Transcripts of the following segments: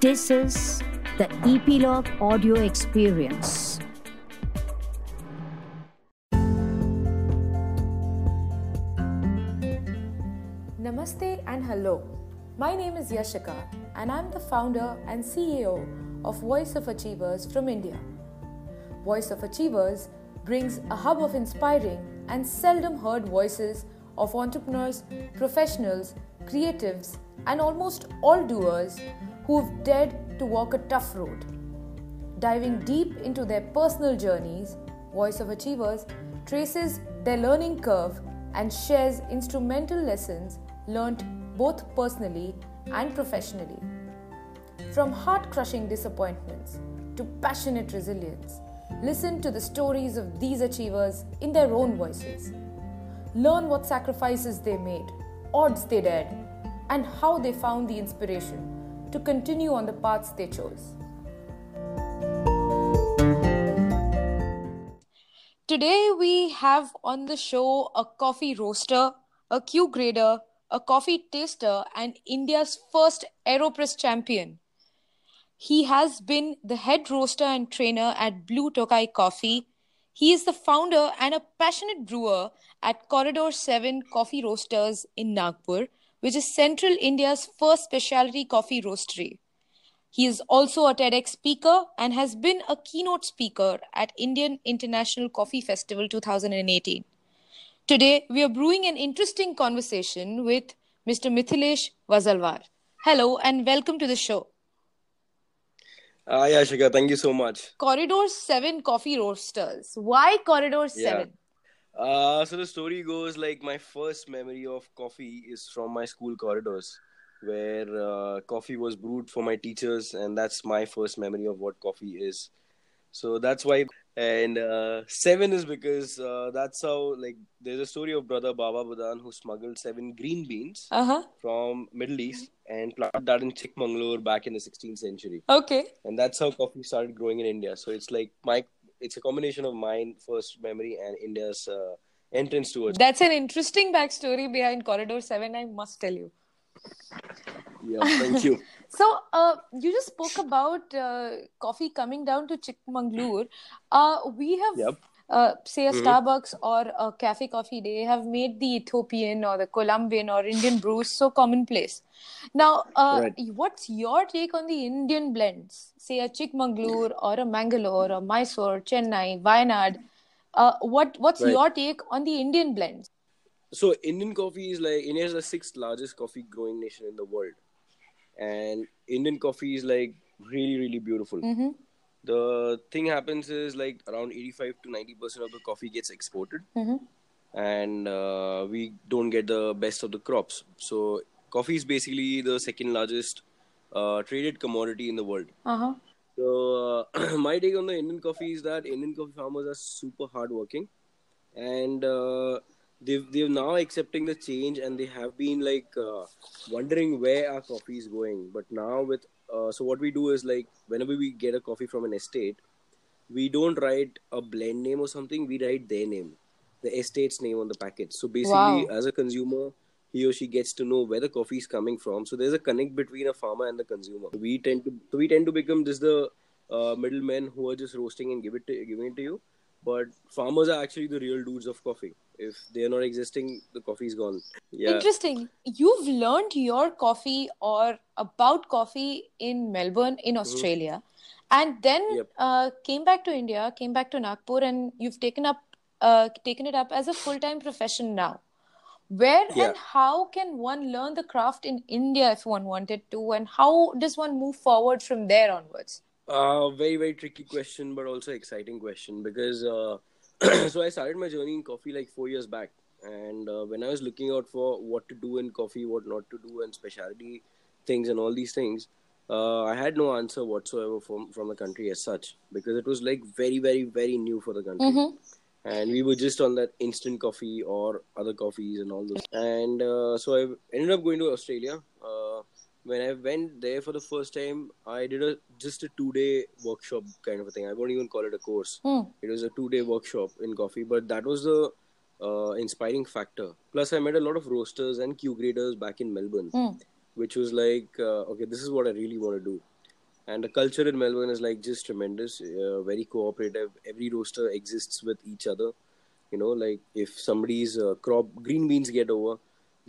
This is the Epilogue Audio Experience. Namaste and hello. My name is Yashika and I'm the founder and CEO of Voice of Achievers from India. Voice of Achievers brings a hub of inspiring and seldom heard voices of entrepreneurs, professionals, creatives, and almost all doers who've dared to walk a tough road. Diving deep into their personal journeys, Voice of Achievers traces their learning curve and shares instrumental lessons learnt both personally and professionally. From heart crushing disappointments to passionate resilience, listen to the stories of these achievers in their own voices. Learn what sacrifices they made, odds they dared, and how they found the inspiration to continue on the paths they chose. Today, we have on the show a coffee roaster, a Q grader, a coffee taster, and India's first Aeropress champion. He has been the head roaster and trainer at Blue Tokai Coffee. He is the founder and a passionate brewer at Corridor 7 Coffee Roasters in Nagpur, which is Central India's first specialty coffee roastery. He is also a TEDx speaker and has been a keynote speaker at Indian International Coffee Festival 2018. Today, we are brewing an interesting conversation with Mr. Mithilesh Vazalwar. Hello and welcome to the show. Uh, yeah, Shika, thank you so much. Corridor 7 Coffee Roasters. Why Corridor 7? Yeah. Uh, so the story goes like my first memory of coffee is from my school corridors, where uh, coffee was brewed for my teachers, and that's my first memory of what coffee is. So that's why. And uh, seven is because uh, that's how like there's a story of brother Baba Budan who smuggled seven green beans Uh-huh. from Middle East and planted that in Chikmagalur back in the 16th century. Okay. and that's how coffee started growing in India. So it's like my, it's a combination of mine first memory and India's uh, entrance towards. That's an interesting backstory behind Corridor 7, I must tell you. Yeah, thank you. So, uh, you just spoke about uh, coffee coming down to Chikmagalur. Uh, we have, Yep. Uh, say, a Mhm. Starbucks or a cafe coffee day have made the Ethiopian or the Colombian or Indian brews so commonplace. Now, uh, Right. what's your take on the Indian blends? Say a Chikmagalur or a Mangalore or Mysore, Chennai, Wayanad. Uh, what what's Right. your take on the Indian blends? So Indian coffee is like India is the sixth largest coffee growing nation in the world, and Indian coffee is like really really beautiful. Mm-hmm. The thing happens is like around 85 to 90 percent of the coffee gets exported, Mm-hmm. and uh, we don't get the best of the crops. So coffee is basically the second largest uh, traded commodity in the world. Uh-huh. So uh, my take on the Indian coffee is that Indian coffee farmers are super hardworking, and uh, they've they've now accepting the change, and they have been like uh, wondering where our coffee is going. But now with uh, so what we do is like whenever we get a coffee from an estate, we don't write a blend name or something. We write their name, the estate's name on the package. So basically, Wow. as a consumer, he or she gets to know where the coffee is coming from. So there's a connect between a farmer and the consumer. We tend to so we tend to become just the uh, middlemen who are just roasting and give it to, giving it to you. But farmers are actually the real dudes of coffee. If they are not existing, the coffee is gone. Yeah. Interesting. You've learned your coffee or about coffee in Melbourne, in Australia, and then Mm-hmm. Yep. uh, came back to India, came back to Nagpur, and you've taken up uh, taken it up as a full time profession now. Where Yeah. and how can one learn the craft in India if one wanted to, and how does one move forward from there onwards? Uh, very very tricky question, but also exciting question because uh, so I started my journey in coffee like four years back, and uh, when I was looking out for what to do in coffee, what not to do, and specialty things and all these things, uh, I had no answer whatsoever from from the country as such because it was like very very very new for the country Mm-hmm. and we were just on that instant coffee or other coffees and all those. And uh, so I ended up going to Australia. When I went there for the first time, I did a just a two day workshop kind of a thing. I won't even call it a course. Hmm. It was a two day workshop in coffee, but that was the uh, inspiring factor. Plus, I met a lot of roasters and Q graders back in Melbourne, Hmm. which was like, uh, okay, this is what I really want to do. and the culture in Melbourne is like just tremendous, uh, very cooperative. Every roaster exists with each other. You know, like if somebody's uh, crop green beans get over,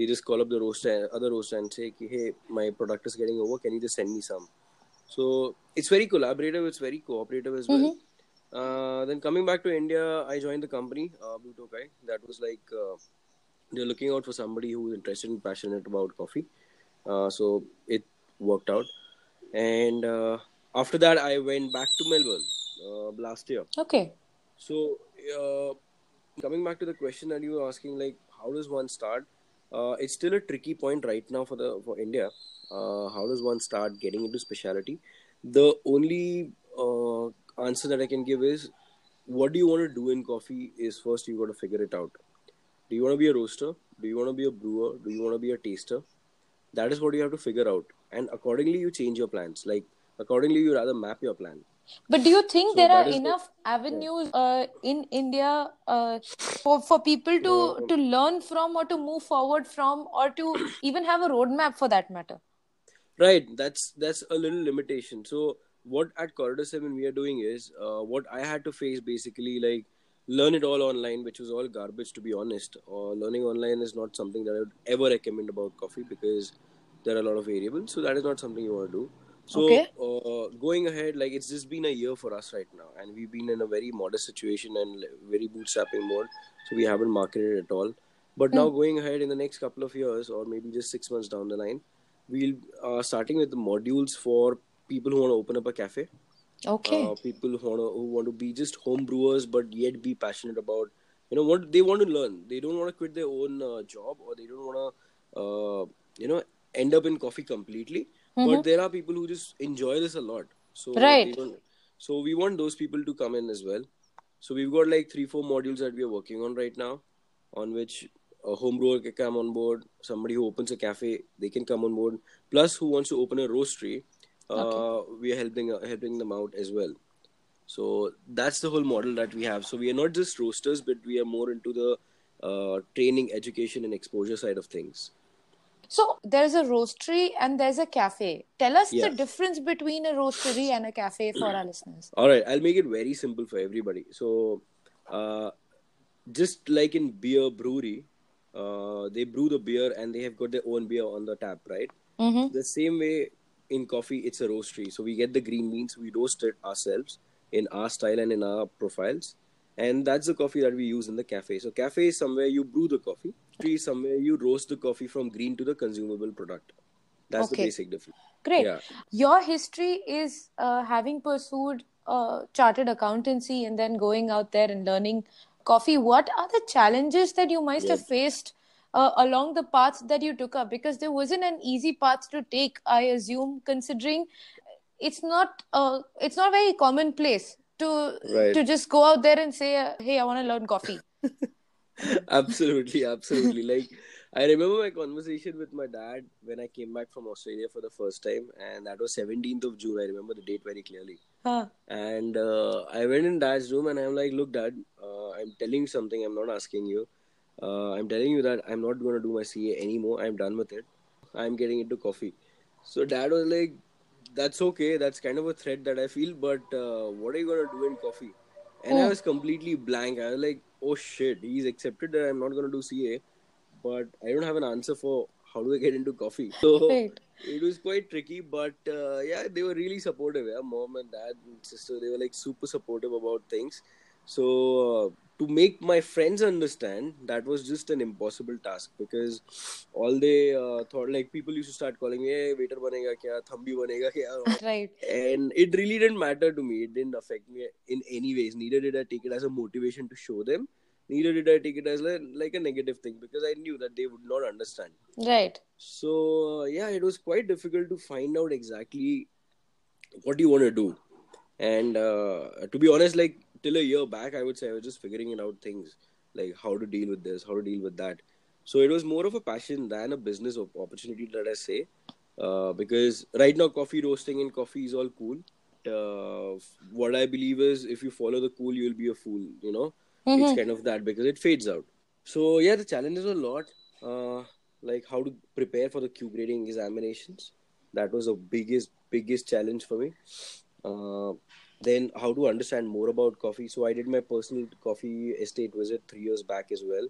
they just call up the roaster, other roaster, and say, "Hey, my product is getting over. Can you just send me some?" So it's very collaborative. It's very cooperative as well. Uh, then coming back to India, I joined the company uh, Blue Tokai. That was like uh, they're looking out for somebody who's interested and passionate about coffee. Uh, so it worked out. And uh, after that, I went back to Melbourne uh, last year. Okay. So, uh, coming back to the question that you were asking, like, how does one start? Uh, it's still a tricky point right now for the for India. Uh, how does one start getting into specialty? The only uh, answer that I can give is, what do you want to do in coffee? Is first you got to figure it out. Do you want to be a roaster? Do you want to be a brewer? Do you want to be a taster? That is what you have to figure out, and accordingly you change your plans. Like accordingly, you rather map your plan. But do you think So there are is the- enough avenues uh, in India uh, for for people to to learn from or to move forward from or to even have a roadmap for that matter? Right, that's that's a little limitation. So what at Corridor Seven we are doing is uh, what I had to face basically like learn it all online, which was all garbage to be honest. Uh, learning online is not something that I would ever recommend about coffee because there are a lot of variables. So that is not something you want to do. So Okay. uh, going ahead, like it's just been a year for us right now, and we've been in a very modest situation and very bootstrapping mode. So we haven't marketed at all. But now going ahead in the next couple of years, or maybe just six months down the line, we'll uh, starting with the modules for people who want to open up a cafe. Okay. Uh, people who want to who want to be just home brewers, but yet be passionate about you know what they want to learn. They don't want to quit their own uh, job, or they don't want to uh, you know end up in coffee completely. But there are people who just enjoy this a lot. So Right. so we want those people to come in as well. So we've got like three, four modules that we are working on right now, on which a home brewer can come on board. Somebody who opens a cafe, they can come on board. Plus, who wants to open a roastery, uh, we are helping uh, helping them out as well. So that's the whole model that we have. So we are not just roasters, but we are more into the uh, training, education, and exposure side of things. So there's a roastery and there's a cafe. Tell us Yeah. the difference between a roastery and a cafe for our listeners. All right, I'll make it very simple for everybody. So, uh, just like in beer brewery, uh, they brew the beer and they have got their own beer on the tap, right? Mm-hmm. The same way in coffee, it's a roastery. So we get the green beans, we roast it ourselves in our style and in our profiles, and that's the coffee that we use in the cafe. So cafe is somewhere you brew the coffee. Tree somewhere you roast the coffee from green to the consumable product. That's the Okay. basic difference. Great. Yeah. Your history is uh, having pursued uh, chartered accountancy and then going out there and learning coffee. What are the challenges that you must have faced uh, along the path that you took up? Because there wasn't an easy path to take, I assume, considering it's not uh, it's not very commonplace to Right. to just go out there and say, uh, "Hey, I want to learn coffee." absolutely absolutely. Like i remember my conversation with my dad when i came back from australia for the first time and that was 17th of june. I remember the date very clearly. Huh. and uh, i went in dad's room and i'm like look dad uh, i'm telling you something. I'm not asking you. Uh, i'm telling you that i'm not going to do my ca anymore. I'm done with it. I'm getting into coffee. So dad was like that's okay. That's kind of a threat that i feel but uh, what are you going to do in coffee and I was completely blank. I was like, oh shit, he's accepted that I'm not going to do CA, but I don't have an answer for how do I get into coffee. So Right. it was quite tricky, but uh, yeah, they were really supportive. Yeah, mom and dad and sister, they were like super supportive about things. So uh, to make my friends understand, that was just an impossible task because all they uh, thought like people used to start calling me, hey, waiter banega kya, thambi banega kya, Right. and it really didn't matter to me. It didn't affect me in any ways. Neither did I take it as a motivation to show them. Neither did I take it as like, like a negative thing because I knew that they would not understand. Right. So uh, yeah, it was quite difficult to find out exactly what do you want to do. And uh, to be honest, like till a year back, I would say I was just figuring it out things like how to deal with this, how to deal with that. So it was more of a passion than a business op- opportunity that I say. Uh, because right now, coffee roasting and coffee is all cool. Uh, what I believe is if you follow the cool, you'll be a fool. You know, it's kind of that because it fades out. So yeah, the challenges are a lot. Uh, like how to prepare for the Q grading examinations. that was the biggest biggest challenge for me uh, then how to understand more about coffee. So i did my personal coffee estate visit three years back as well.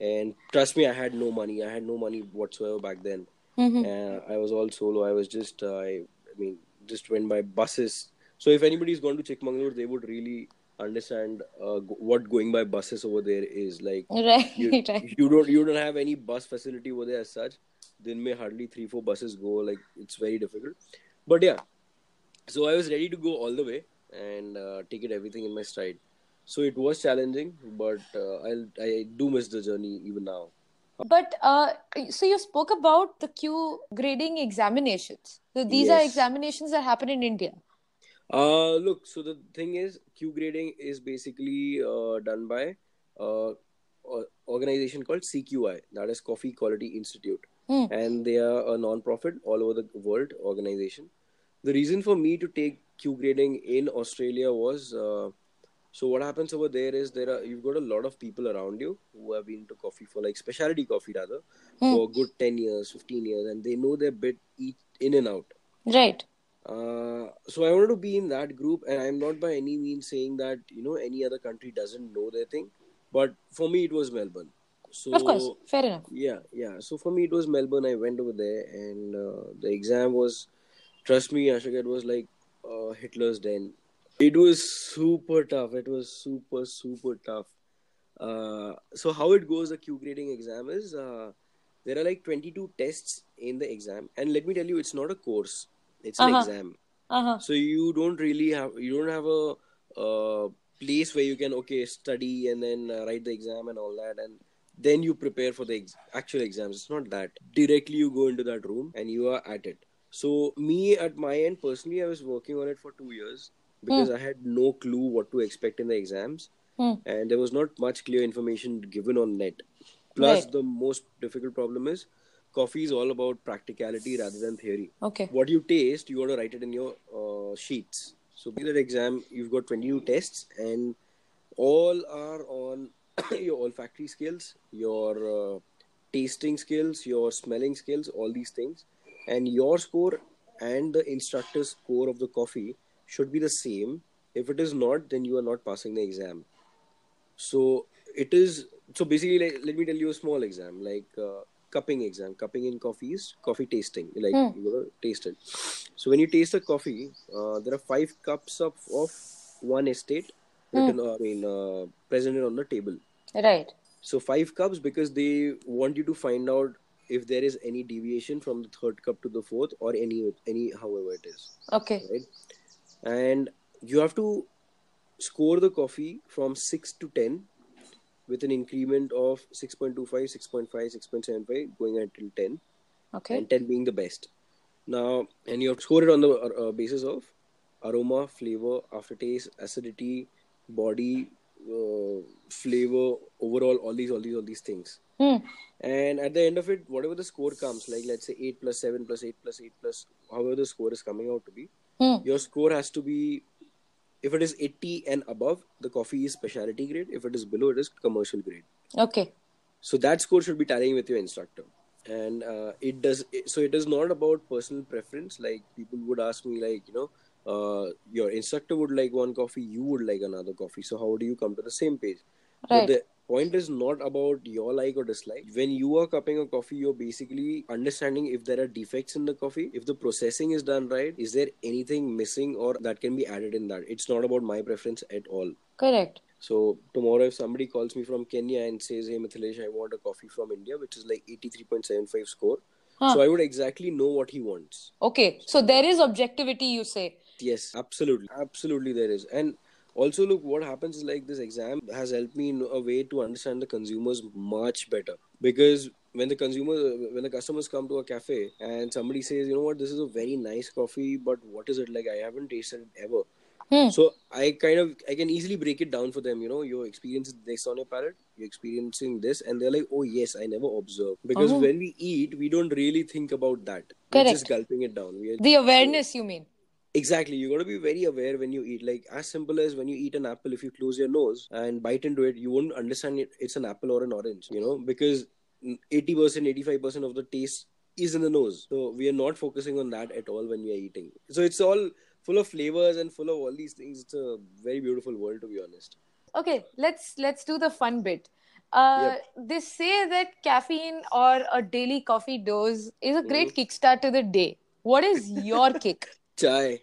And trust me i had no money. I had no money whatsoever back then. Mm-hmm. uh, i was all solo. I was just uh, I, I mean just went by buses so if anybody's gone to chikmagalur they would really understand uh, go- what going by buses over there is. Like Right, you, right. you don't you don't have any bus facility over there as such. Then may hardly three four buses go. Like it's very difficult. But yeah so i was ready to go all the way and uh, take it everything in my stride so it was challenging but uh, i'll i do miss the journey even now But uh, so you spoke about the Q grading examinations. So these are examinations that happen in India. Uh, look, so the thing is, Q grading is basically uh, done by uh, organization called CQI, that is Coffee Quality Institute, Hmm. and they are a non-profit all over the world organization. The reason for me to take Q grading in Australia was, uh, so what happens over there is there are you've got a lot of people around you who have been to coffee for like specialty coffee rather for a good ten years, fifteen years, and they know their bit each in and out. Right. Uh, so I wanted to be in that group, and I'm not by any means saying that you know any other country doesn't know their thing, but for me it was Melbourne. So Of course. Fair enough. yeah, yeah. So for me it was Melbourne. I went over there, and uh, the exam was, trust me, Ashika, it was like uh, Hitler's den. It was super tough. It was super super tough. Uh, so how it goes, the Q grading exam is uh, there are like 22 tests in the exam, and let me tell you, it's not a course; it's an Uh-huh. exam. Uh huh. So you don't really have you don't have a uh, place where you can okay study and then uh, write the exam and all that, and then you prepare for the ex- actual exams. It's not that directly you go into that room and you are at it. So me at my end personally, I was working on it for two years because I had no clue what to expect in the exams, Hmm. and there was not much clear information given on net. Plus, Right. the most difficult problem is coffee is all about practicality rather than theory Okay. what you taste, you got to write it in your uh, sheets. So, in that exam, you've got 22 tests, and all are on your olfactory skills, your uh, tasting skills, your smelling skills, all these things. And your score and the instructor's score of the coffee should be the same. If it is not, then you are not passing the exam. So, it is so basically, like, let me tell you a small exam like uh, cupping exam. Cupping in coffee is coffee tasting. Like, Hmm. you gotta taste it. So when you taste a coffee, uh, there are five cups of, of one estate written, I mean, uh, presented on the table. Right. So five cups because they want you to find out if there is any deviation from the third cup to the fourth or any any however it is, Okay. right? And you have to score the coffee from six to ten with an increment of 6.25, 6.5, 6.75 going until 10 Okay. and 10 being the best. Now, and you have scored it on the uh, basis of aroma, flavor, aftertaste, acidity, body, uh, flavor, overall, all these, all these, all these things. Hmm. And at the end of it, whatever the score comes, like let's say 8 plus 7 plus 8 plus 8 plus, however the score is coming out to be, Hmm. your score has to be, if it is 80 and above, the coffee is specialty grade. If it is below, it is commercial grade. Okay. So that score should be tallying with your instructor. And uh, it does. So it is not about personal preference. Like people would ask me, like you know, uh, your instructor would like one coffee, you would like another coffee. So how do you come to the same page? Right. But the point is not about your like or dislike. When you are cupping a coffee, you're basically understanding if there are defects in the coffee, if the processing is done right, is there anything missing or that can be added in that. It's not about my preference at all. Correct. So tomorrow, if somebody calls me from Kenya and says, "Hey, Mithilesh, I want a coffee from India, which is like 83.75 score," Huh. so I would exactly know what he wants. Okay. So there is objectivity, you say. Yes, absolutely, absolutely, there is. And also, look, what happens is like this exam has helped me in a way to understand the consumers much better because when the consumer, when the customers come to a cafe and somebody says, "You know what, this is a very nice coffee, but what is it like? I haven't tasted it ever." Hmm. So I kind of I can easily break it down for them. You know, your experience is this on your palate, you're experiencing this, and they're like, "Oh yes, I never observed." Because Oh. when we eat, we don't really think about that. We're just gulping it down. We are The awareness, you mean? Exactly. You got to be very aware when you eat. Like as simple as when you eat an apple, if you close your nose and bite into it, you won't understand it, it's an apple or an orange. You know, because eighty percent, eighty-five percent of the taste is in the nose. So we are not focusing on that at all when we are eating. So it's all full of flavors and full of all these things. It's a very beautiful world, to be honest. Okay, let's let's do the fun bit. Uh, They say that caffeine or a daily coffee dose is a great kickstart to the day. What is your kick? Chai.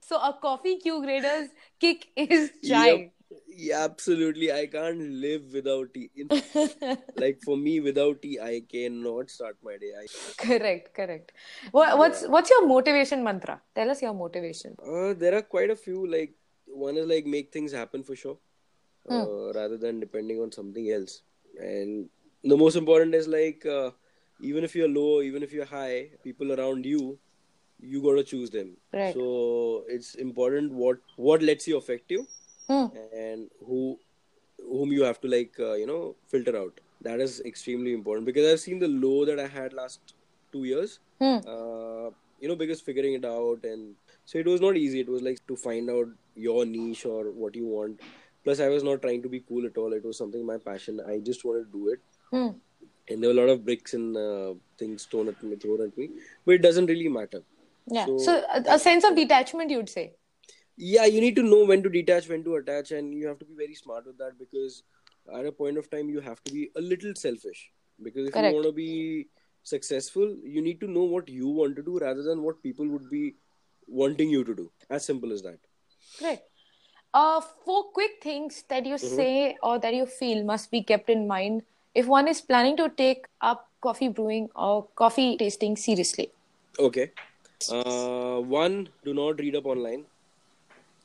So a coffee Q grader's kick is chai. Yep. Yeah, absolutely. I can't live without tea. Like for me, without tea, I cannot start my day. I, Correct, correct. What, what's what's your motivation mantra? Tell us your motivation. uh, there are quite a few. Like one is like make things happen for sure, Hmm. uh, rather than depending on something else. And the most important is like uh, even if you're low, even if you're high, people around you, you gotta choose them. Right. So it's important what what lets you affect you. Hmm. and who whom you have to like uh, you know filter out that is extremely important because i've seen the low that i had last two years Hmm. uh, you know because figuring it out and so it was not easy it was like to find out your niche or what you want plus i was not trying to be cool at all it was something my passion i just wanted to do it Hmm. and there were a lot of bricks and uh, things thrown at me thrown at me but it doesn't really matter Yeah. So- So, a, a sense of detachment, you'd say. yeah you need to know when to detach when to attach and you have to be very smart with that because at a point of time you have to be a little selfish because if Correct. you want to be successful you need to know what you want to do rather than what people would be wanting you to do as simple as that Great. Uh, four quick things that you say or that you feel must be kept in mind if one is planning to take up coffee brewing or coffee tasting seriously. okay uh, one do not read up online.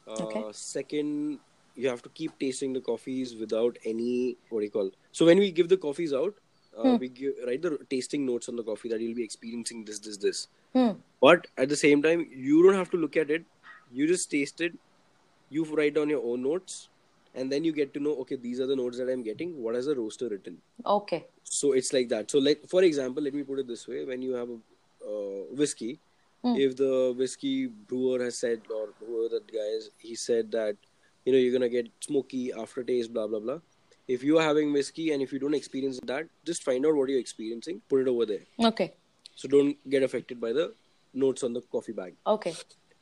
Uh, Okay. second you have to keep tasting the coffees without any what do you call so when we give the coffees out uh, we give write the tasting notes on the coffee that you'll be experiencing this this this. Hmm. but at the same time you don't have to look at it. You just taste it. You write down your own notes and then you get to know okay these are the notes that i'm getting. What has the roaster written? Okay. so it's like that. So like for example let me put it this way. When you have a uh, whiskey if the whiskey brewer has said or whoever that guy is he said that you know you're gonna get smoky aftertaste blah blah blah if you are having whiskey and if you don't experience that just find out what you're experiencing put it over there Okay. so don't get affected by the notes on the coffee bag Okay.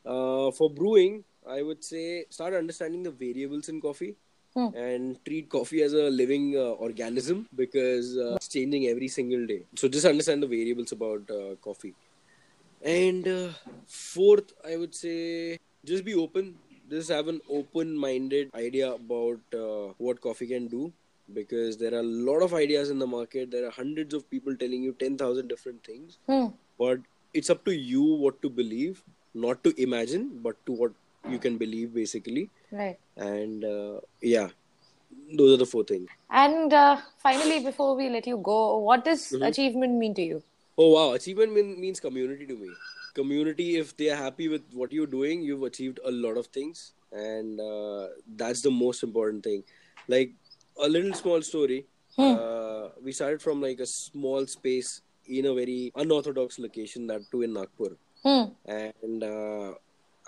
uh, for brewing, I would say start understanding the variables in coffee Hmm. and treat coffee as a living uh, organism because uh, it's changing every single day. So just understand the variables about uh, coffee. And uh, fourth, I would say just be open. Just have an open-minded idea about uh, what coffee can do because there are a lot of ideas in the market. There are hundreds of people telling you 10,000 different things Hmm. but it's up to you what to believe not to imagine but to what you can believe basically Right. and uh, yeah those are the four things And uh, finally, before we let you go, what does achievement mean to you? Oh wow. Achievement mean, means community to me. Community if they are happy with what you're doing you've achieved a lot of things. And uh, that's the most important thing. Like a little small story. Uh, we started from like a small space in a very unorthodox location that too in nagpur. Hmm. and uh,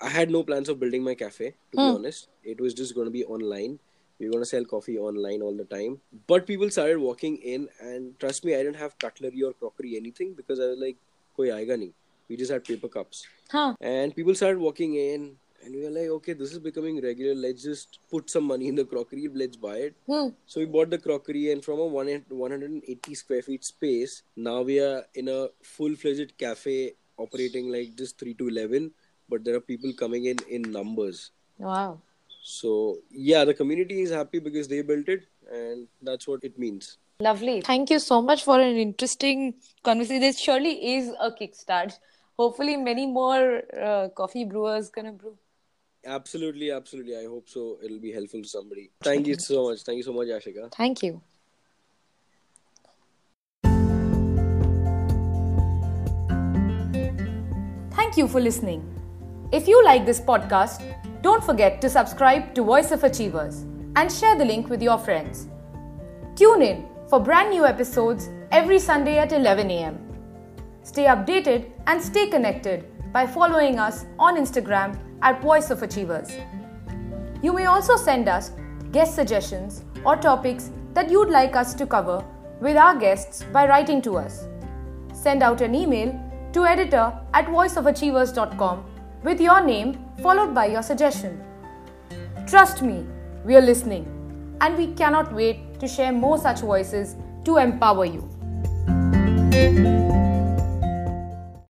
I had no plans of building my cafe. To be honest, it was just going to be online. We were going to sell coffee online all the time. But people started walking in, and trust me, I didn't have cutlery or crockery anything because I was like, "Koi aayega nahi." We just had paper cups, Huh. and people started walking in, and we were like, "Okay, this is becoming regular. Let's just put some money in the crockery. Let's buy it." Hmm. So we bought the crockery, and from a one 180 square feet space, now we are in a full-fledged cafe operating like just 3 to 11 but there are people coming in in numbers Wow. So yeah the community is happy because they built it and that's what it means Lovely. Thank you so much for an interesting conversation. This surely is a kickstart. Hopefully, many more uh, coffee brewers gonna brew. absolutely absolutely i hope so it'll be helpful to somebody thank you so much thank you so much ashika Thank you. Thank you for listening. If you like this podcast, don't forget to subscribe to Voice of Achievers and share the link with your friends. Tune in for brand new episodes every Sunday at 11 a.m. Stay updated and stay connected by following us on Instagram at Voice of Achievers. You may also send us guest suggestions or topics that you'd like us to cover with our guests by writing to us. send out an email to editor at voiceofachievers.com with your name followed by your suggestion. Trust me, we are listening and we cannot wait to share more such voices to empower you.